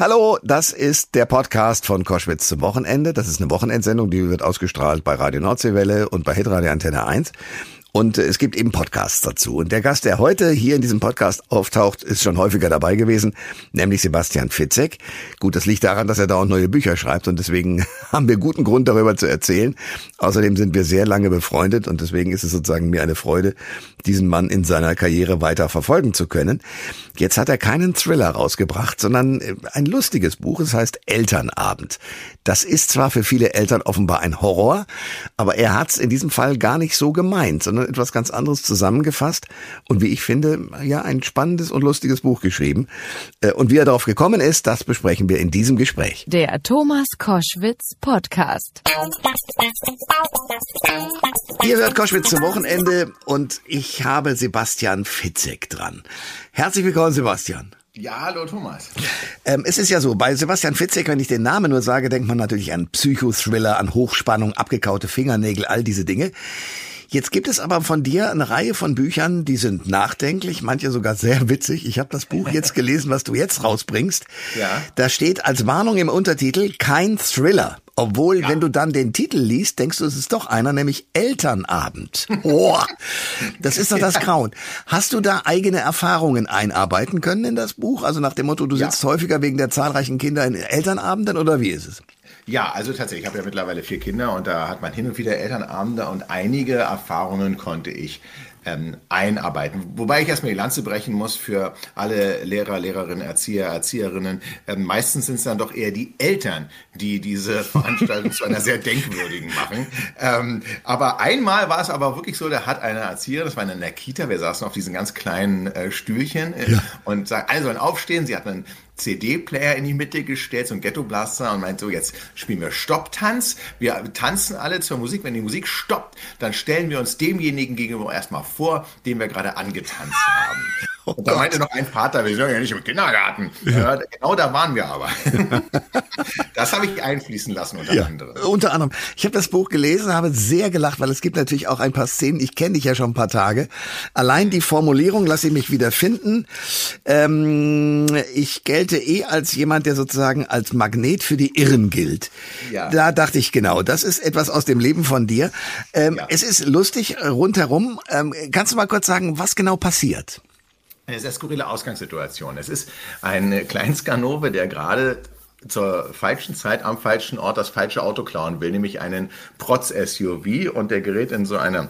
Hallo, das ist der Podcast von Koschwitz zum Wochenende. Das ist eine Wochenendsendung, die wird ausgestrahlt bei Radio Nordseewelle und bei Hitradio Antenne 1. Und es gibt eben Podcasts dazu. Und der Gast, der heute hier in diesem Podcast auftaucht, ist schon häufiger dabei gewesen, nämlich Sebastian Fitzek. Gut, das liegt daran, dass er da auch neue Bücher schreibt und deswegen haben wir guten Grund darüber zu erzählen. Außerdem sind wir sehr lange befreundet und deswegen ist es sozusagen mir eine Freude, diesen Mann in seiner Karriere weiter verfolgen zu können. Jetzt hat er keinen Thriller rausgebracht, sondern äh, ein lustiges Buch. Es heißt Elternabend. Das ist zwar für viele Eltern offenbar ein Horror, aber er hat es in diesem Fall gar nicht so gemeint, sondern etwas ganz anderes zusammengefasst und wie ich finde, ja, ein spannendes und lustiges Buch geschrieben. Äh, und wie er darauf gekommen ist, das besprechen wir in diesem Gespräch. Der Thomas Koschwitz Podcast. Ihr hört Koschwitz zum Wochenende und ich habe Sebastian Fitzek dran. Herzlich willkommen, Sebastian. Ja, hallo Thomas. Ähm, es ist ja so, bei Sebastian Fitzek, wenn ich den Namen nur sage, denkt man natürlich an Psychothriller, an Hochspannung, abgekaute Fingernägel, all diese Dinge. Jetzt gibt es aber von dir eine Reihe von Büchern, die sind nachdenklich, manche sogar sehr witzig. Ich habe das Buch jetzt gelesen, was du jetzt rausbringst. Ja. Da steht als Warnung im Untertitel kein Thriller. Obwohl, ja. wenn du dann den Titel liest, denkst du, es ist doch einer, nämlich Elternabend. Oh, das ist doch das Grauen. Hast du da eigene Erfahrungen einarbeiten können in das Buch? Also nach dem Motto, du sitzt ja. häufiger wegen der zahlreichen Kinder in Elternabenden oder wie ist es? Ja, also tatsächlich, ich habe ja mittlerweile vier Kinder und da hat man hin und wieder Elternabende und einige Erfahrungen konnte ich ähm, einarbeiten. Wobei ich erstmal die Lanze brechen muss für alle Lehrer, Lehrerinnen, Erzieher, Erzieherinnen. Ähm, meistens sind es dann doch eher die Eltern, die diese Veranstaltung zu einer sehr denkwürdigen machen. Ähm, aber einmal war es aber wirklich so, da hat eine Erzieherin, das war in der Kita, wir saßen auf diesen ganz kleinen äh, Stühlchen äh, ja. und sagt, alle sollen aufstehen. Sie hat einen CD-Player in die Mitte gestellt, so ein Ghetto-Blaster und meint so, jetzt spielen wir Stopptanz. Wir tanzen alle zur Musik. Wenn die Musik stoppt, dann stellen wir uns demjenigen gegenüber erstmal vor, den wir gerade angetanzt haben. Oh und da meinte noch ein Vater, wir sind ja nicht im Kindergarten. Ja. Ja, genau da waren wir aber. das habe ich einfließen lassen unter ja, anderem. Unter anderem. Ich habe das Buch gelesen, habe sehr gelacht, weil es gibt natürlich auch ein paar Szenen, ich kenne dich ja schon ein paar Tage. Allein die Formulierung, lasse ich mich wieder finden. Ähm, ich gelte eh als jemand, der sozusagen als Magnet für die Irren gilt. Ja. Da dachte ich, genau, das ist etwas aus dem Leben von dir. Ähm, ja. Es ist lustig rundherum. Ähm, kannst du mal kurz sagen, was genau passiert? Eine sehr skurrile Ausgangssituation. Es ist ein Kleinskanove, der gerade zur falschen Zeit am falschen Ort das falsche Auto klauen will, nämlich einen Protz-SUV und der gerät in so eine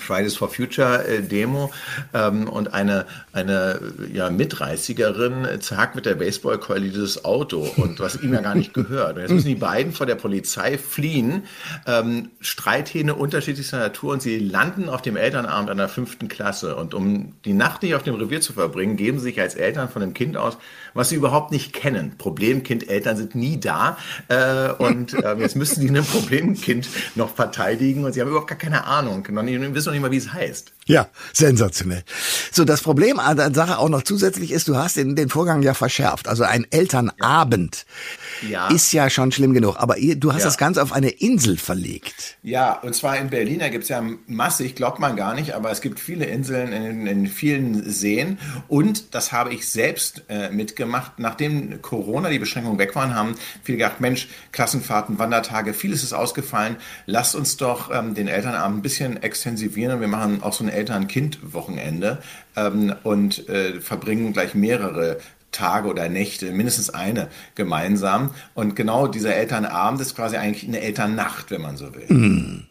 Fridays for Future äh, Demo ähm, und eine, eine ja, Mitreißigerin zerhackt mit der Baseballkeule dieses Auto und was ihm ja gar nicht gehört. Und jetzt müssen die beiden vor der Polizei fliehen, ähm, Streithähne unterschiedlichster Natur und sie landen auf dem Elternabend einer fünften Klasse. Und um die Nacht nicht auf dem Revier zu verbringen, geben sie sich als Eltern von dem Kind aus, was sie überhaupt nicht kennen. Problemkind, Eltern sind nie da äh, und äh, jetzt müssen sie ein Problemkind noch verteidigen und sie haben überhaupt gar keine Ahnung, noch wissen noch nicht mal, wie es heißt. Ja, sensationell. So, das Problem an der Sache auch noch zusätzlich ist, du hast den, den Vorgang ja verschärft. Also ein Elternabend ja. ist ja schon schlimm genug. Aber ihr, du hast ja. das Ganze auf eine Insel verlegt. Ja, und zwar in Berlin, da gibt es ja massig, glaubt man gar nicht, aber es gibt viele Inseln in, in vielen Seen. Und das habe ich selbst äh, mitgemacht. Nachdem Corona, die Beschränkungen weg waren, haben viele gedacht, Mensch, Klassenfahrten, Wandertage, vieles ist ausgefallen. Lasst uns doch ähm, den Elternabend ein bisschen extensivieren. Wir machen auch so eine Eltern-Kind-Wochenende ähm, und äh, verbringen gleich mehrere Tage oder Nächte, mindestens eine gemeinsam. Und genau dieser Elternabend ist quasi eigentlich eine Elternnacht, wenn man so will. Mm.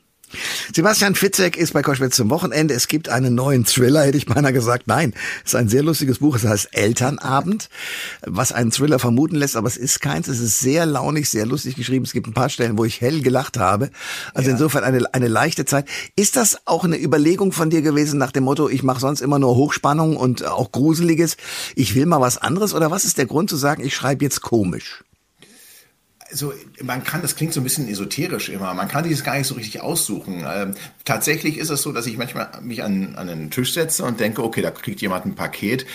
Sebastian Fitzek ist bei Koschwitz zum Wochenende. Es gibt einen neuen Thriller, hätte ich beinahe gesagt. Nein, es ist ein sehr lustiges Buch. Es heißt Elternabend, was einen Thriller vermuten lässt, aber es ist keins. Es ist sehr launig, sehr lustig geschrieben. Es gibt ein paar Stellen, wo ich hell gelacht habe. Also ja. insofern eine, eine leichte Zeit. Ist das auch eine Überlegung von dir gewesen nach dem Motto, ich mache sonst immer nur Hochspannung und auch Gruseliges. Ich will mal was anderes? Oder was ist der Grund zu sagen, ich schreibe jetzt komisch? So, man kann, das klingt so ein bisschen esoterisch immer, man kann sich das gar nicht so richtig aussuchen. Ähm, tatsächlich ist es so, dass ich manchmal mich an, an einen Tisch setze und denke, okay, da kriegt jemand ein Paket,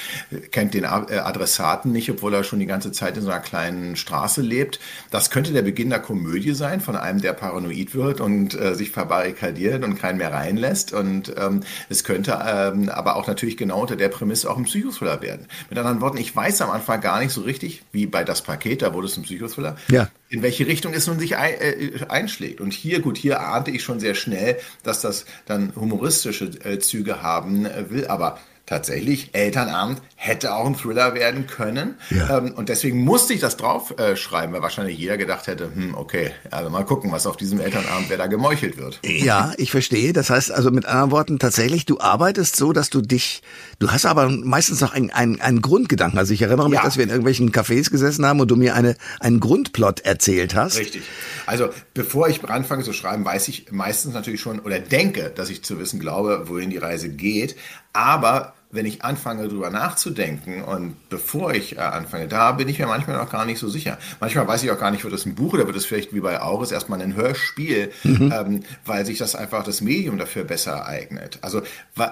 kennt den äh, Adressaten nicht, obwohl er schon die ganze Zeit in so einer kleinen Straße lebt. Das könnte der Beginn der Komödie sein, von einem, der paranoid wird und äh, sich verbarrikadiert und keinen mehr reinlässt. Und ähm, es könnte ähm, aber auch natürlich genau unter der Prämisse auch ein Psychothriller werden. Mit anderen Worten, ich weiß am Anfang gar nicht so richtig, wie bei das Paket, da wurde es ein Psychothriller. Ja in welche Richtung es nun sich ein, äh, einschlägt. Und hier, gut, hier ahnte ich schon sehr schnell, dass das dann humoristische äh, Züge haben äh, will, aber tatsächlich, Elternabend hätte auch ein Thriller werden können. Ja. Ähm, und deswegen musste ich das draufschreiben, äh, weil wahrscheinlich jeder gedacht hätte, hm, okay, also mal gucken, was auf diesem Elternabend, wer da gemeuchelt wird. Ja, ich verstehe. Das heißt also mit anderen Worten tatsächlich, du arbeitest so, dass du dich, du hast aber meistens noch einen, einen, einen Grundgedanken. Also ich erinnere mich, ja. dass wir in irgendwelchen Cafés gesessen haben und du mir eine, einen Grundplot erzählt hast. Richtig. Also bevor ich anfange zu schreiben, weiß ich meistens natürlich schon oder denke, dass ich zu wissen glaube, wohin die Reise geht. Aber wenn ich anfange darüber nachzudenken und bevor ich äh, anfange, da bin ich mir manchmal noch gar nicht so sicher. Manchmal weiß ich auch gar nicht, wird das ein Buch oder wird es vielleicht wie bei Auris erstmal ein Hörspiel, mhm. ähm, weil sich das einfach das Medium dafür besser eignet. Also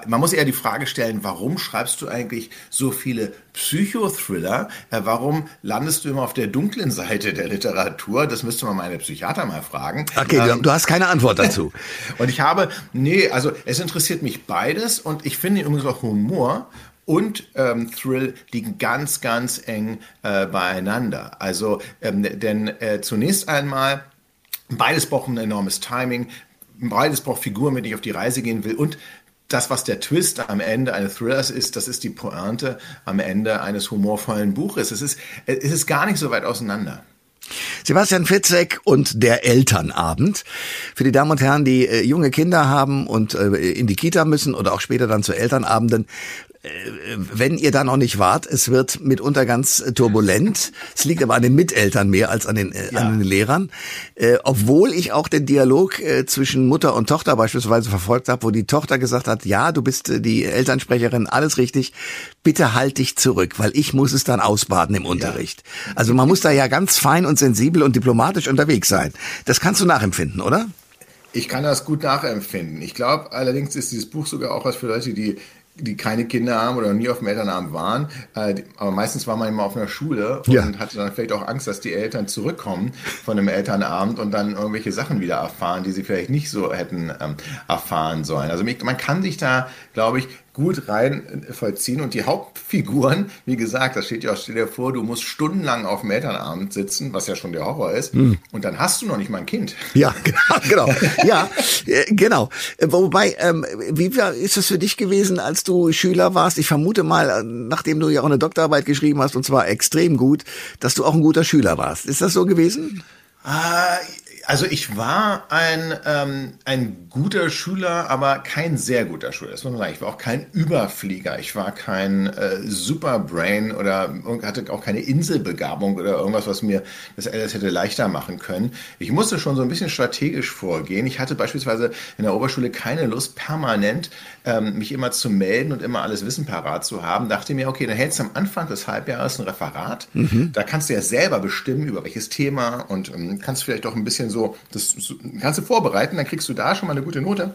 man muss eher die Frage stellen, warum schreibst du eigentlich so viele Psychothriller? Äh, warum landest du immer auf der dunklen Seite der Literatur? Das müsste man meine Psychiater mal fragen. Okay, ähm, du hast keine Antwort dazu. und ich habe, nee, also es interessiert mich beides und ich finde übrigens auch Humor und ähm, Thrill liegen ganz, ganz eng äh, beieinander. Also, ähm, denn äh, zunächst einmal, beides braucht ein enormes Timing, beides braucht Figuren, mit denen ich auf die Reise gehen will und das, was der Twist am Ende eines Thrillers ist, das ist die Pointe am Ende eines humorvollen Buches. Es ist, es ist gar nicht so weit auseinander. Sebastian Fitzek und der Elternabend. Für die Damen und Herren, die äh, junge Kinder haben und äh, in die Kita müssen oder auch später dann zu Elternabenden, wenn ihr da noch nicht wart, es wird mitunter ganz äh, turbulent. Es liegt aber an den Miteltern mehr als an den, äh, ja. an den Lehrern. Äh, obwohl ich auch den Dialog äh, zwischen Mutter und Tochter beispielsweise verfolgt habe, wo die Tochter gesagt hat, ja, du bist äh, die Elternsprecherin, alles richtig, bitte halt dich zurück, weil ich muss es dann ausbaden im Unterricht. Ja. Also man muss da ja ganz fein und sensibel und diplomatisch unterwegs sein. Das kannst du nachempfinden, oder? Ich kann das gut nachempfinden. Ich glaube allerdings ist dieses Buch sogar auch was für Leute, die die keine Kinder haben oder nie auf dem Elternabend waren. Äh, aber meistens war man immer auf einer Schule und ja. hatte dann vielleicht auch Angst, dass die Eltern zurückkommen von einem Elternabend und dann irgendwelche Sachen wieder erfahren, die sie vielleicht nicht so hätten ähm, erfahren sollen. Also man kann sich da, glaube ich, gut rein äh, vollziehen. Und die Hauptfiguren, wie gesagt, das steht ja auch, stell dir vor, du musst stundenlang auf dem Elternabend sitzen, was ja schon der Horror ist, hm. und dann hast du noch nicht mal ein Kind. Ja, genau, genau. ja, äh, genau. Wobei, ähm, wie ist es für dich gewesen, als du Schüler warst? Ich vermute mal, nachdem du ja auch eine Doktorarbeit geschrieben hast, und zwar extrem gut, dass du auch ein guter Schüler warst. Ist das so gewesen? Ah, also ich war ein, ähm, ein guter Schüler, aber kein sehr guter Schüler. Das muss man sagen. Ich war auch kein Überflieger. Ich war kein äh, Superbrain oder hatte auch keine Inselbegabung oder irgendwas, was mir das alles hätte leichter machen können. Ich musste schon so ein bisschen strategisch vorgehen. Ich hatte beispielsweise in der Oberschule keine Lust, permanent ähm, mich immer zu melden und immer alles Wissen parat zu haben. Dachte mir, okay, dann hältst du am Anfang des Halbjahres ein Referat. Mhm. Da kannst du ja selber bestimmen, über welches Thema und ähm, kannst vielleicht auch ein bisschen so so, das kannst du vorbereiten, dann kriegst du da schon mal eine gute Note.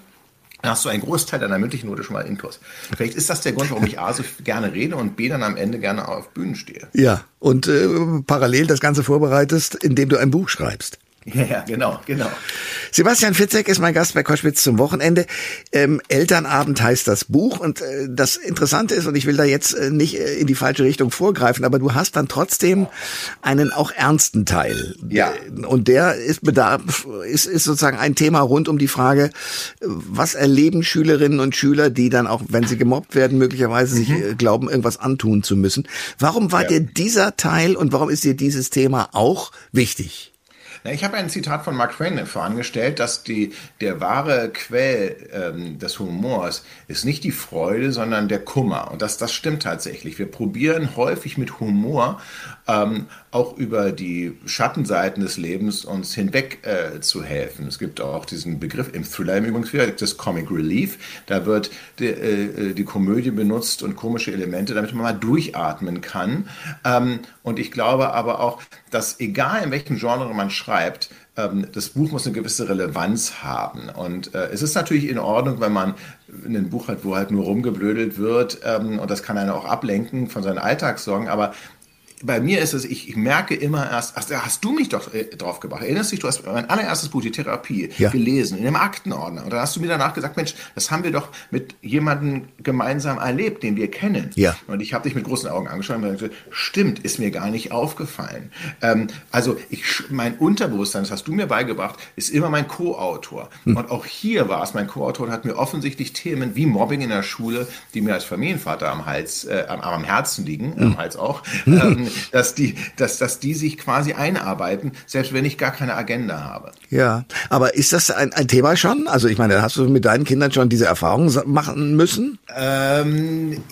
Dann hast du einen Großteil deiner mündlichen Note schon mal intus. Vielleicht ist das der Grund, warum ich A so gerne rede und B dann am Ende gerne auf Bühnen stehe. Ja, und äh, parallel das Ganze vorbereitest, indem du ein Buch schreibst. Ja, ja, genau, genau. Sebastian Fitzek ist mein Gast bei Koschwitz zum Wochenende. Ähm, Elternabend heißt das Buch und äh, das Interessante ist, und ich will da jetzt äh, nicht äh, in die falsche Richtung vorgreifen, aber du hast dann trotzdem einen auch ernsten Teil. Ja. Und der ist bedarf, ist, ist sozusagen ein Thema rund um die Frage, was erleben Schülerinnen und Schüler, die dann auch, wenn sie gemobbt werden, möglicherweise mhm. sich äh, glauben, irgendwas antun zu müssen. Warum war ja. dir dieser Teil und warum ist dir dieses Thema auch wichtig? Na, ich habe ein Zitat von Mark Twain vorangestellt, dass die, der wahre Quell ähm, des Humors ist nicht die Freude, sondern der Kummer. Und das, das stimmt tatsächlich. Wir probieren häufig mit Humor ähm, auch über die Schattenseiten des Lebens uns hinweg äh, zu helfen. Es gibt auch diesen Begriff im Thriller im Übrigen wieder, das Comic Relief. Da wird die, äh, die Komödie benutzt und komische Elemente, damit man mal durchatmen kann. Ähm, und ich glaube aber auch, dass egal in welchem Genre man schreibt, ähm, das Buch muss eine gewisse Relevanz haben. Und äh, es ist natürlich in Ordnung, wenn man ein Buch hat, wo halt nur rumgeblödelt wird ähm, und das kann einen auch ablenken von seinen Alltagssorgen, aber bei mir ist es, ich, ich merke immer erst, hast, hast du mich doch äh, drauf gebracht. Erinnerst dich, du hast mein allererstes Buch, die Therapie, ja. gelesen, in einem Aktenordner. Und dann hast du mir danach gesagt, Mensch, das haben wir doch mit jemandem gemeinsam erlebt, den wir kennen. Ja. Und ich habe dich mit großen Augen angeschaut und gesagt, stimmt, ist mir gar nicht aufgefallen. Ähm, also ich, mein Unterbewusstsein, das hast du mir beigebracht, ist immer mein Co-Autor. Hm. Und auch hier war es mein Co-Autor und hat mir offensichtlich Themen wie Mobbing in der Schule, die mir als Familienvater am Hals, äh, am, am Herzen liegen, hm. am Hals auch, ähm, dass die, dass, dass die sich quasi einarbeiten, selbst wenn ich gar keine Agenda habe. Ja, aber ist das ein, ein Thema schon? Also ich meine, hast du mit deinen Kindern schon diese Erfahrungen machen müssen? Ähm,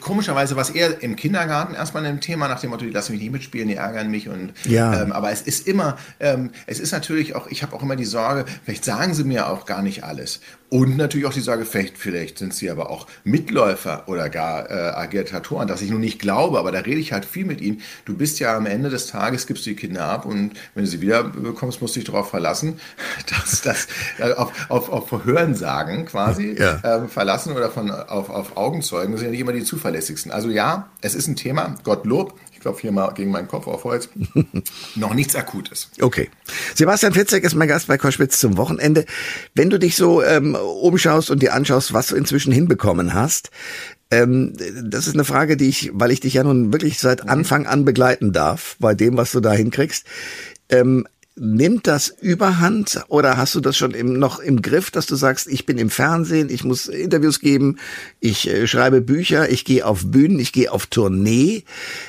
komischerweise war es eher im Kindergarten erstmal ein Thema nach dem Motto, die lassen mich nicht mitspielen, die ärgern mich und ja. Ähm, aber es ist immer, ähm, es ist natürlich auch, ich habe auch immer die Sorge, vielleicht sagen sie mir auch gar nicht alles. Und natürlich auch die Sorge, vielleicht, vielleicht sind sie aber auch Mitläufer oder gar äh, Agitatoren, dass ich nur nicht glaube, aber da rede ich halt viel mit ihnen. Du bist ja am Ende des Tages, gibst du die Kinder ab und wenn du sie wieder bekommst, musst du dich darauf verlassen, dass das äh, auf, auf, auf Hörensagen quasi ja. äh, verlassen oder von, auf, auf Augenzeugen, das sind ja nicht immer die zuverlässigsten. Also ja, es ist ein Thema, Gottlob, ich klopfe hier mal gegen meinen Kopf auf Holz. Noch nichts Akutes. Okay. Sebastian Fitzek ist mein Gast bei Koschwitz zum Wochenende. Wenn du dich so ähm, umschaust und dir anschaust, was du inzwischen hinbekommen hast, ähm, das ist eine Frage, die ich, weil ich dich ja nun wirklich seit mhm. Anfang an begleiten darf, bei dem, was du da hinkriegst. Ähm, Nimmt das Überhand oder hast du das schon im, noch im Griff, dass du sagst, ich bin im Fernsehen, ich muss Interviews geben, ich äh, schreibe Bücher, ich gehe auf Bühnen, ich gehe auf Tournee.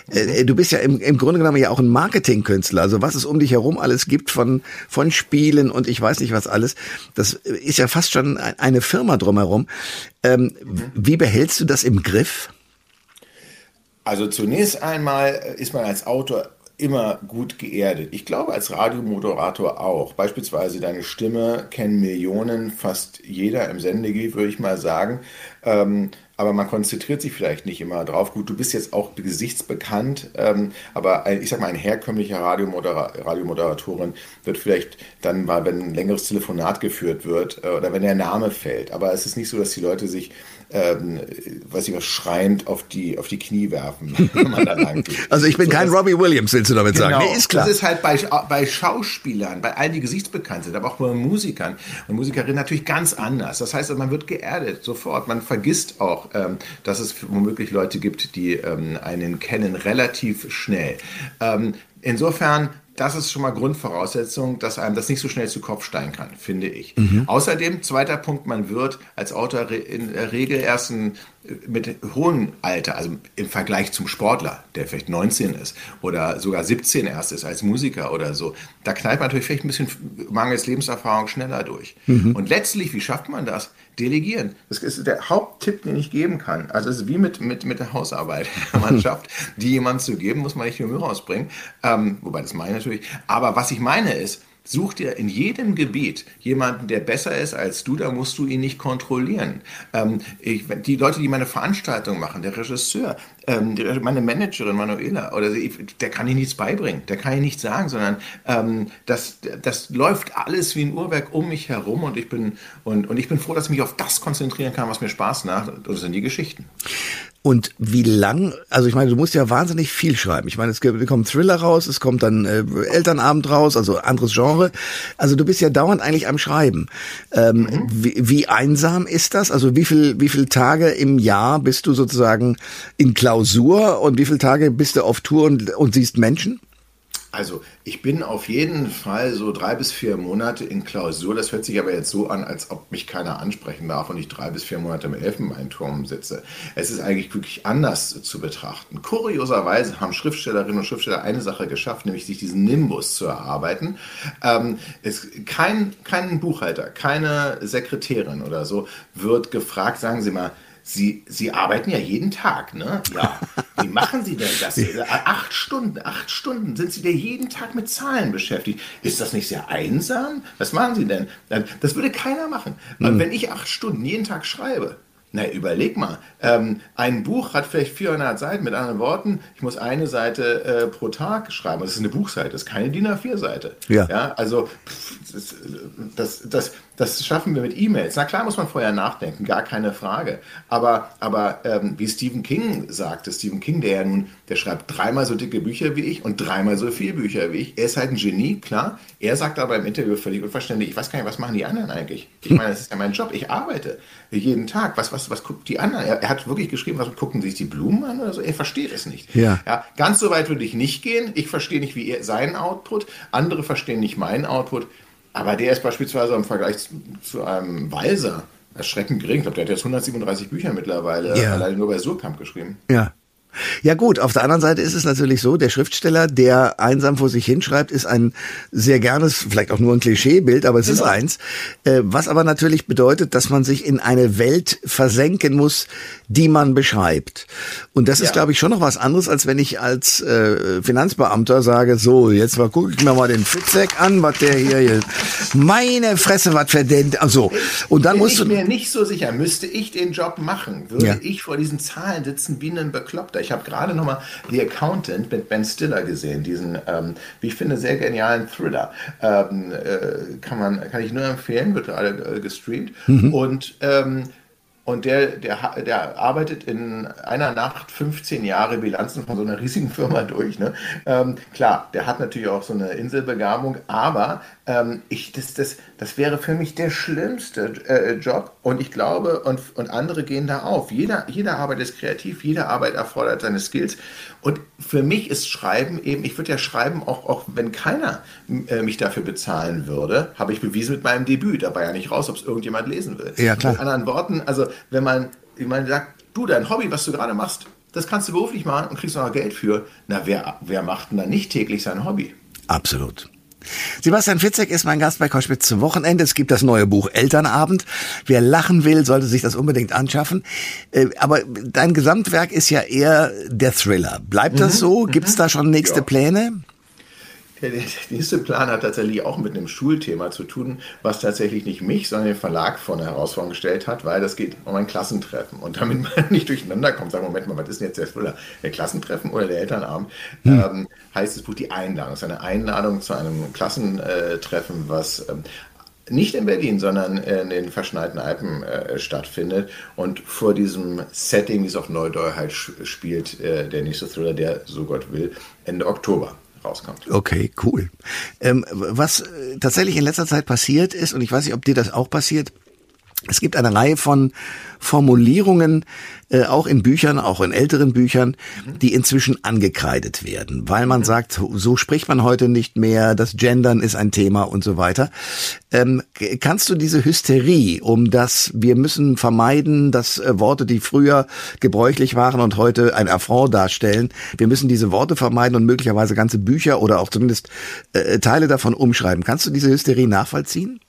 Äh, du bist ja im, im Grunde genommen ja auch ein Marketingkünstler. Also was es um dich herum alles gibt von, von Spielen und ich weiß nicht was alles, das ist ja fast schon eine Firma drumherum. Ähm, mhm. Wie behältst du das im Griff? Also zunächst einmal ist man als Autor immer gut geerdet. Ich glaube als Radiomoderator auch. Beispielsweise deine Stimme kennen Millionen, fast jeder im Sendegebiet, würde ich mal sagen. Ähm, aber man konzentriert sich vielleicht nicht immer drauf. Gut, du bist jetzt auch gesichtsbekannt, ähm, aber ein, ich sag mal, ein herkömmlicher Radiomodera Radiomoderatorin wird vielleicht dann mal, wenn ein längeres Telefonat geführt wird äh, oder wenn der Name fällt. Aber es ist nicht so, dass die Leute sich ähm, weiß ich was, schreiend auf die, auf die Knie werfen, wenn man da lang geht. Also ich bin so, kein das, Robbie Williams, willst du damit genau, sagen? Nee, ist klar. Das ist halt bei, bei Schauspielern, bei allen, die gesichtsbekannt sind, aber auch bei Musikern und Musikerinnen natürlich ganz anders. Das heißt, man wird geerdet sofort. Man vergisst auch, ähm, dass es womöglich Leute gibt, die ähm, einen kennen, relativ schnell. Ähm, insofern das ist schon mal Grundvoraussetzung, dass einem das nicht so schnell zu Kopf steigen kann, finde ich. Mhm. Außerdem, zweiter Punkt, man wird als Autor in der Regel erst ein, mit hohem Alter, also im Vergleich zum Sportler, der vielleicht 19 ist oder sogar 17 erst ist als Musiker oder so, da knallt man natürlich vielleicht ein bisschen mangels Lebenserfahrung schneller durch. Mhm. Und letztlich, wie schafft man das? Delegieren. Das ist der Haupttipp, den ich geben kann. Also es ist wie mit, mit, mit der Hausarbeit. man schafft, die jemandem zu geben, muss man nicht viel Mühe rausbringen. Ähm, wobei das meine ich natürlich. Aber was ich meine ist, Such dir in jedem Gebiet jemanden, der besser ist als du, da musst du ihn nicht kontrollieren. Ähm, ich, die Leute, die meine Veranstaltung machen, der Regisseur, ähm, die, meine Managerin Manuela, oder sie, der kann ich nichts beibringen, der kann ich nichts sagen, sondern ähm, das, das läuft alles wie ein Uhrwerk um mich herum und ich bin und, und ich bin froh, dass ich mich auf das konzentrieren kann, was mir Spaß macht. Das sind die Geschichten. Und wie lang, also ich meine, du musst ja wahnsinnig viel schreiben. Ich meine, es kommt Thriller raus, es kommt dann äh, Elternabend raus, also anderes Genre. Also du bist ja dauernd eigentlich am Schreiben. Ähm, mhm. wie, wie einsam ist das? Also wie viel, wie viele Tage im Jahr bist du sozusagen in Klausur und wie viele Tage bist du auf Tour und, und siehst Menschen? Also ich bin auf jeden Fall so drei bis vier Monate in Klausur. Das hört sich aber jetzt so an, als ob mich keiner ansprechen darf und ich drei bis vier Monate im Elfenbeinturm sitze. Es ist eigentlich wirklich anders zu betrachten. Kurioserweise haben Schriftstellerinnen und Schriftsteller eine Sache geschafft, nämlich sich diesen Nimbus zu erarbeiten. Ähm, es, kein, kein Buchhalter, keine Sekretärin oder so wird gefragt, sagen Sie mal, Sie, Sie arbeiten ja jeden Tag, ne? Ja. Wie machen Sie denn das? Acht Stunden, acht Stunden sind Sie da jeden Tag mit Zahlen beschäftigt. Ist das nicht sehr einsam? Was machen Sie denn? Das würde keiner machen. Mhm. Wenn ich acht Stunden jeden Tag schreibe, na, überleg mal. Ähm, ein Buch hat vielleicht 400 Seiten. Mit anderen Worten, ich muss eine Seite äh, pro Tag schreiben. Das ist eine Buchseite, das ist keine DIN A4-Seite. Ja. ja. Also, das, das, das, das schaffen wir mit E-Mails. Na klar muss man vorher nachdenken, gar keine Frage. Aber, aber ähm, wie Stephen King sagte, Stephen King, der ja nun, der schreibt dreimal so dicke Bücher wie ich und dreimal so viele Bücher wie ich. Er ist halt ein Genie, klar. Er sagt aber im Interview völlig unverständlich, ich weiß gar nicht, was machen die anderen eigentlich? Ich meine, das ist ja mein Job. Ich arbeite jeden Tag. Was, was, was guckt die anderen? Er, er hat wirklich geschrieben, was gucken sich die Blumen an oder so? Er versteht es nicht. Ja. ja ganz so weit würde ich nicht gehen. Ich verstehe nicht, wie er seinen Output. Andere verstehen nicht meinen Output. Aber der ist beispielsweise im Vergleich zu einem Walser erschreckend gering. Ich glaube, der hat jetzt 137 Bücher mittlerweile ja. alleine nur bei Surkamp geschrieben. Ja. Ja gut, auf der anderen Seite ist es natürlich so, der Schriftsteller, der einsam vor sich hinschreibt, ist ein sehr gernes, vielleicht auch nur ein Klischeebild, aber es genau. ist eins, äh, was aber natürlich bedeutet, dass man sich in eine Welt versenken muss, die man beschreibt. Und das ja. ist, glaube ich, schon noch was anderes, als wenn ich als äh, Finanzbeamter sage, so, jetzt mal gucke ich mir mal den Fitzek an, was der hier, hier meine Fresse, was verdient, also und dann Bin musst ich du mir nicht so sicher, müsste ich den Job machen, würde ja. ich vor diesen Zahlen sitzen wie ein Bekloppter. Ich habe gerade noch mal The Accountant mit Ben Stiller gesehen, diesen, ähm, wie ich finde, sehr genialen Thriller. Ähm, äh, kann, man, kann ich nur empfehlen, wird gerade äh, gestreamt. Mhm. Und ähm, und der, der, der arbeitet in einer Nacht 15 Jahre Bilanzen von so einer riesigen Firma durch. Ne? Ähm, klar, der hat natürlich auch so eine Inselbegabung, aber ähm, ich, das, das, das wäre für mich der schlimmste äh, Job. Und ich glaube, und, und andere gehen da auf. Jeder, jede Arbeit ist kreativ, jede Arbeit erfordert seine Skills. Und für mich ist Schreiben eben, ich würde ja schreiben, auch, auch wenn keiner äh, mich dafür bezahlen würde, habe ich bewiesen mit meinem Debüt. Da war ja nicht raus, ob es irgendjemand lesen will. Ja, klar. Mit anderen Worten, also wenn man, ich meine, sagt, du, dein Hobby, was du gerade machst, das kannst du beruflich machen und kriegst noch Geld für. Na, wer, wer macht denn dann nicht täglich sein Hobby? Absolut. Sebastian Fitzek ist mein Gast bei Koschwitz zum Wochenende. Es gibt das neue Buch Elternabend. Wer lachen will, sollte sich das unbedingt anschaffen. Äh, aber dein Gesamtwerk ist ja eher der Thriller. Bleibt das mhm. so? Gibt es da schon nächste ja. Pläne? Der nächste Plan hat tatsächlich auch mit einem Schulthema zu tun, was tatsächlich nicht mich, sondern den Verlag vor eine Herausforderung gestellt hat, weil das geht um ein Klassentreffen. Und damit man nicht durcheinander kommt, sagen, Moment mal, was ist denn jetzt der Thriller? Der Klassentreffen oder der Elternabend? Hm. Ähm, heißt das Buch die Einladung. Es ist eine Einladung zu einem Klassentreffen, was ähm, nicht in Berlin, sondern in den verschneiten Alpen äh, stattfindet. Und vor diesem Setting, wie es auf Neudeu halt spielt, äh, der nächste Thriller, der, so Gott will, Ende Oktober rauskommt. Okay, cool. Ähm, was äh, tatsächlich in letzter Zeit passiert ist, und ich weiß nicht, ob dir das auch passiert, es gibt eine Reihe von Formulierungen, äh, auch in Büchern, auch in älteren Büchern, die inzwischen angekreidet werden, weil man sagt, so spricht man heute nicht mehr, das Gendern ist ein Thema und so weiter. Ähm, kannst du diese Hysterie, um das wir müssen vermeiden, dass äh, Worte, die früher gebräuchlich waren und heute ein Affront darstellen, wir müssen diese Worte vermeiden und möglicherweise ganze Bücher oder auch zumindest äh, Teile davon umschreiben. Kannst du diese Hysterie nachvollziehen?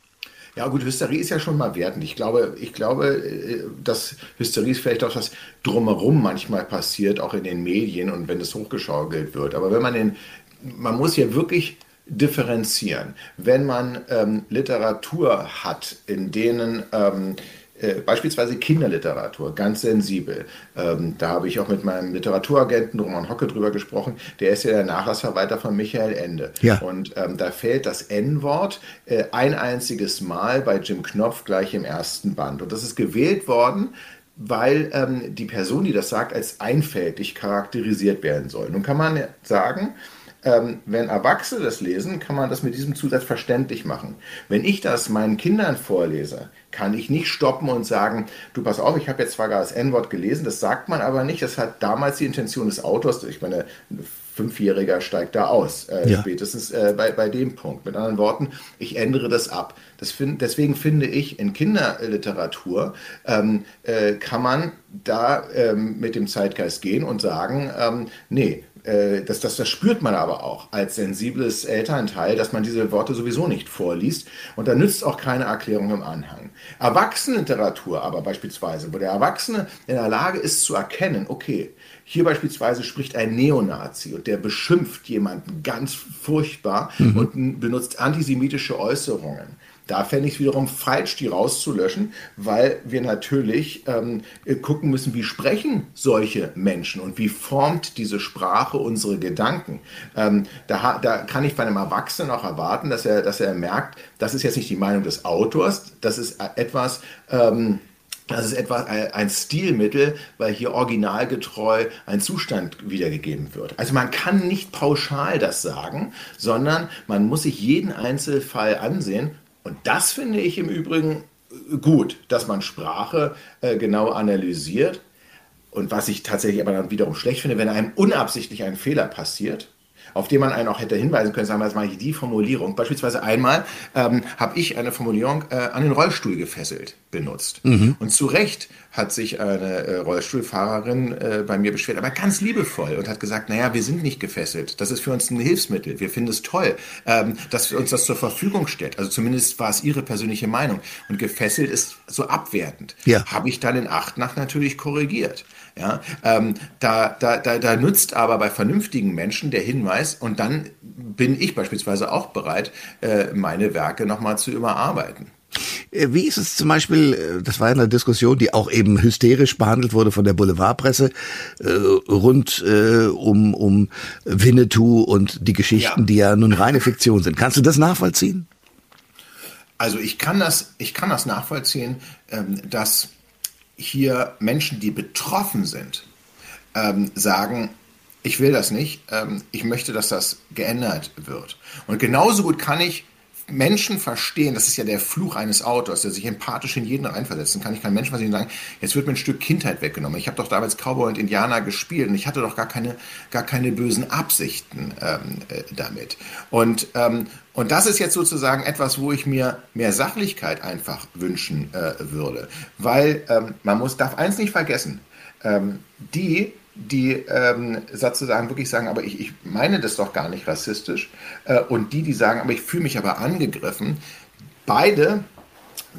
Ja gut, Hysterie ist ja schon mal wertend. Ich glaube, ich glaube, äh, dass Hysterie ist vielleicht auch was drumherum manchmal passiert, auch in den Medien und wenn es hochgeschaukelt wird. Aber wenn man den, man muss ja wirklich differenzieren. Wenn man ähm, Literatur hat, in denen ähm, äh, beispielsweise Kinderliteratur, ganz sensibel. Ähm, da habe ich auch mit meinem Literaturagenten Roman Hocke drüber gesprochen. Der ist ja der Nachlassverwalter von Michael Ende. Ja. Und ähm, da fällt das N-Wort äh, ein einziges Mal bei Jim Knopf gleich im ersten Band. Und das ist gewählt worden, weil ähm, die Person, die das sagt, als einfältig charakterisiert werden soll. Nun kann man sagen, ähm, wenn Erwachsene das lesen, kann man das mit diesem Zusatz verständlich machen. Wenn ich das meinen Kindern vorlese, kann ich nicht stoppen und sagen, du pass auf, ich habe jetzt zwar gerade das N-Wort gelesen, das sagt man aber nicht, das hat damals die Intention des Autors, ich meine, Fünfjähriger steigt da aus, äh, ja. spätestens äh, bei, bei dem Punkt. Mit anderen Worten, ich ändere das ab. Das find, deswegen finde ich, in Kinderliteratur ähm, äh, kann man da ähm, mit dem Zeitgeist gehen und sagen, ähm, nee, äh, das, das, das spürt man aber auch als sensibles Elternteil, dass man diese Worte sowieso nicht vorliest. Und da nützt auch keine Erklärung im Anhang. Erwachsenenliteratur aber beispielsweise, wo der Erwachsene in der Lage ist zu erkennen, okay, hier beispielsweise spricht ein Neonazi und der beschimpft jemanden ganz furchtbar mhm. und benutzt antisemitische Äußerungen. Da fände ich es wiederum falsch, die rauszulöschen, weil wir natürlich ähm, gucken müssen, wie sprechen solche Menschen und wie formt diese Sprache unsere Gedanken. Ähm, da, da kann ich bei einem Erwachsenen auch erwarten, dass er, dass er merkt, das ist jetzt nicht die Meinung des Autors, das ist etwas, ähm, das ist etwa ein Stilmittel, weil hier originalgetreu ein Zustand wiedergegeben wird. Also man kann nicht pauschal das sagen, sondern man muss sich jeden Einzelfall ansehen und das finde ich im Übrigen gut, dass man Sprache äh, genau analysiert. Und was ich tatsächlich aber dann wiederum schlecht finde, wenn einem unabsichtlich ein Fehler passiert, auf den man einen auch hätte hinweisen können, sagen wir mal die Formulierung. Beispielsweise einmal ähm, habe ich eine Formulierung äh, an den Rollstuhl gefesselt benutzt. Mhm. Und zu Recht hat sich eine äh, Rollstuhlfahrerin äh, bei mir beschwert, aber ganz liebevoll und hat gesagt, naja, wir sind nicht gefesselt. Das ist für uns ein Hilfsmittel. Wir finden es toll, ähm, dass uns das zur Verfügung stellt. Also zumindest war es ihre persönliche Meinung. Und gefesselt ist so abwertend. Ja. Habe ich dann in Acht nach natürlich korrigiert. Ja, ähm, da, da, da, da nützt aber bei vernünftigen Menschen der Hinweis und dann bin ich beispielsweise auch bereit, äh, meine Werke nochmal zu überarbeiten. Äh, wie ist es zum Beispiel, äh, das war eine Diskussion, die auch eben hysterisch behandelt wurde von der Boulevardpresse, äh, rund äh, um, um Winnetou und die Geschichten, ja. die ja nun reine Fiktion sind. Kannst du das nachvollziehen? Also ich kann das, ich kann das nachvollziehen, ähm, dass hier Menschen, die betroffen sind, ähm, sagen, ich will das nicht, ähm, ich möchte, dass das geändert wird. Und genauso gut kann ich Menschen verstehen, das ist ja der Fluch eines Autors, der sich empathisch in jeden reinversetzen kann. Ich kann Menschen verstehen sagen, jetzt wird mir ein Stück Kindheit weggenommen. Ich habe doch damals Cowboy und Indianer gespielt und ich hatte doch gar keine, gar keine bösen Absichten ähm, äh, damit. Und, ähm, und das ist jetzt sozusagen etwas, wo ich mir mehr Sachlichkeit einfach wünschen äh, würde. Weil ähm, man muss, darf eins nicht vergessen, ähm, die, die ähm, sozusagen wirklich sagen, aber ich, ich meine das doch gar nicht rassistisch. Äh, und die, die sagen, aber ich fühle mich aber angegriffen. Beide,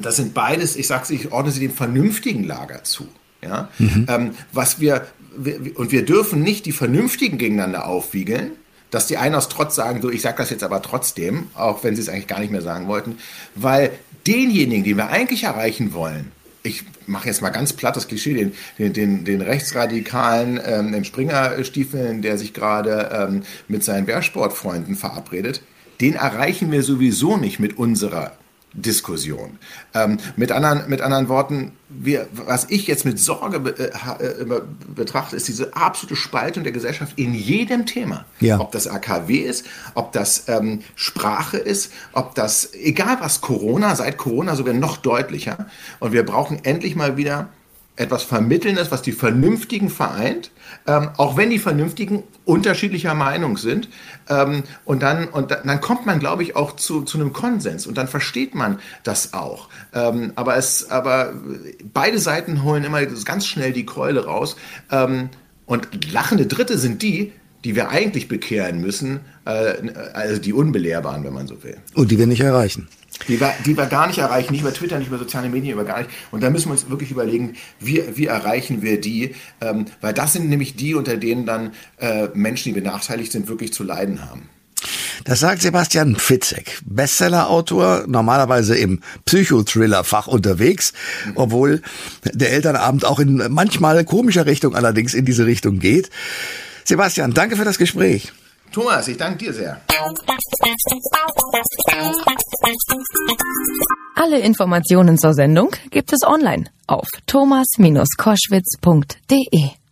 das sind beides, ich sage ich ordne sie dem vernünftigen Lager zu. Ja? Mhm. Ähm, was wir, wir, und wir dürfen nicht die Vernünftigen gegeneinander aufwiegeln, dass die einen aus Trotz sagen, so, ich sage das jetzt aber trotzdem, auch wenn sie es eigentlich gar nicht mehr sagen wollten, weil denjenigen, die wir eigentlich erreichen wollen, ich mache jetzt mal ganz platt das Klischee, den, den, den, den Rechtsradikalen ähm, im Springerstiefeln, der sich gerade ähm, mit seinen Wehrsportfreunden verabredet, den erreichen wir sowieso nicht mit unserer Diskussion. Ähm, mit, anderen, mit anderen Worten, wir, was ich jetzt mit Sorge be, äh, äh betrachte, ist diese absolute Spaltung der Gesellschaft in jedem Thema. Ja. Ob das AKW ist, ob das ähm, Sprache ist, ob das, egal was Corona, seit Corona sogar noch deutlicher. Und wir brauchen endlich mal wieder etwas Vermittelndes, was die Vernünftigen vereint, ähm, auch wenn die Vernünftigen unterschiedlicher Meinung sind. Ähm, und dann, und dann kommt man, glaube ich, auch zu, zu einem Konsens und dann versteht man das auch. Ähm, aber, es, aber beide Seiten holen immer ganz schnell die Keule raus. Ähm, und lachende Dritte sind die, die wir eigentlich bekehren müssen, äh, also die Unbelehrbaren, wenn man so will. Und die wir nicht erreichen. Die wir, die wir gar nicht erreichen, nicht über Twitter, nicht über soziale Medien, über gar nicht. Und da müssen wir uns wirklich überlegen, wie, wie erreichen wir die, ähm, weil das sind nämlich die, unter denen dann äh, Menschen, die benachteiligt sind, wirklich zu leiden haben. Das sagt Sebastian Fitzek, Bestsellerautor, normalerweise im Psychothriller-Fach unterwegs, obwohl der Elternabend auch in manchmal komischer Richtung allerdings in diese Richtung geht. Sebastian, danke für das Gespräch. Thomas, ich danke dir sehr. Alle Informationen zur Sendung gibt es online auf thomas-koschwitz.de.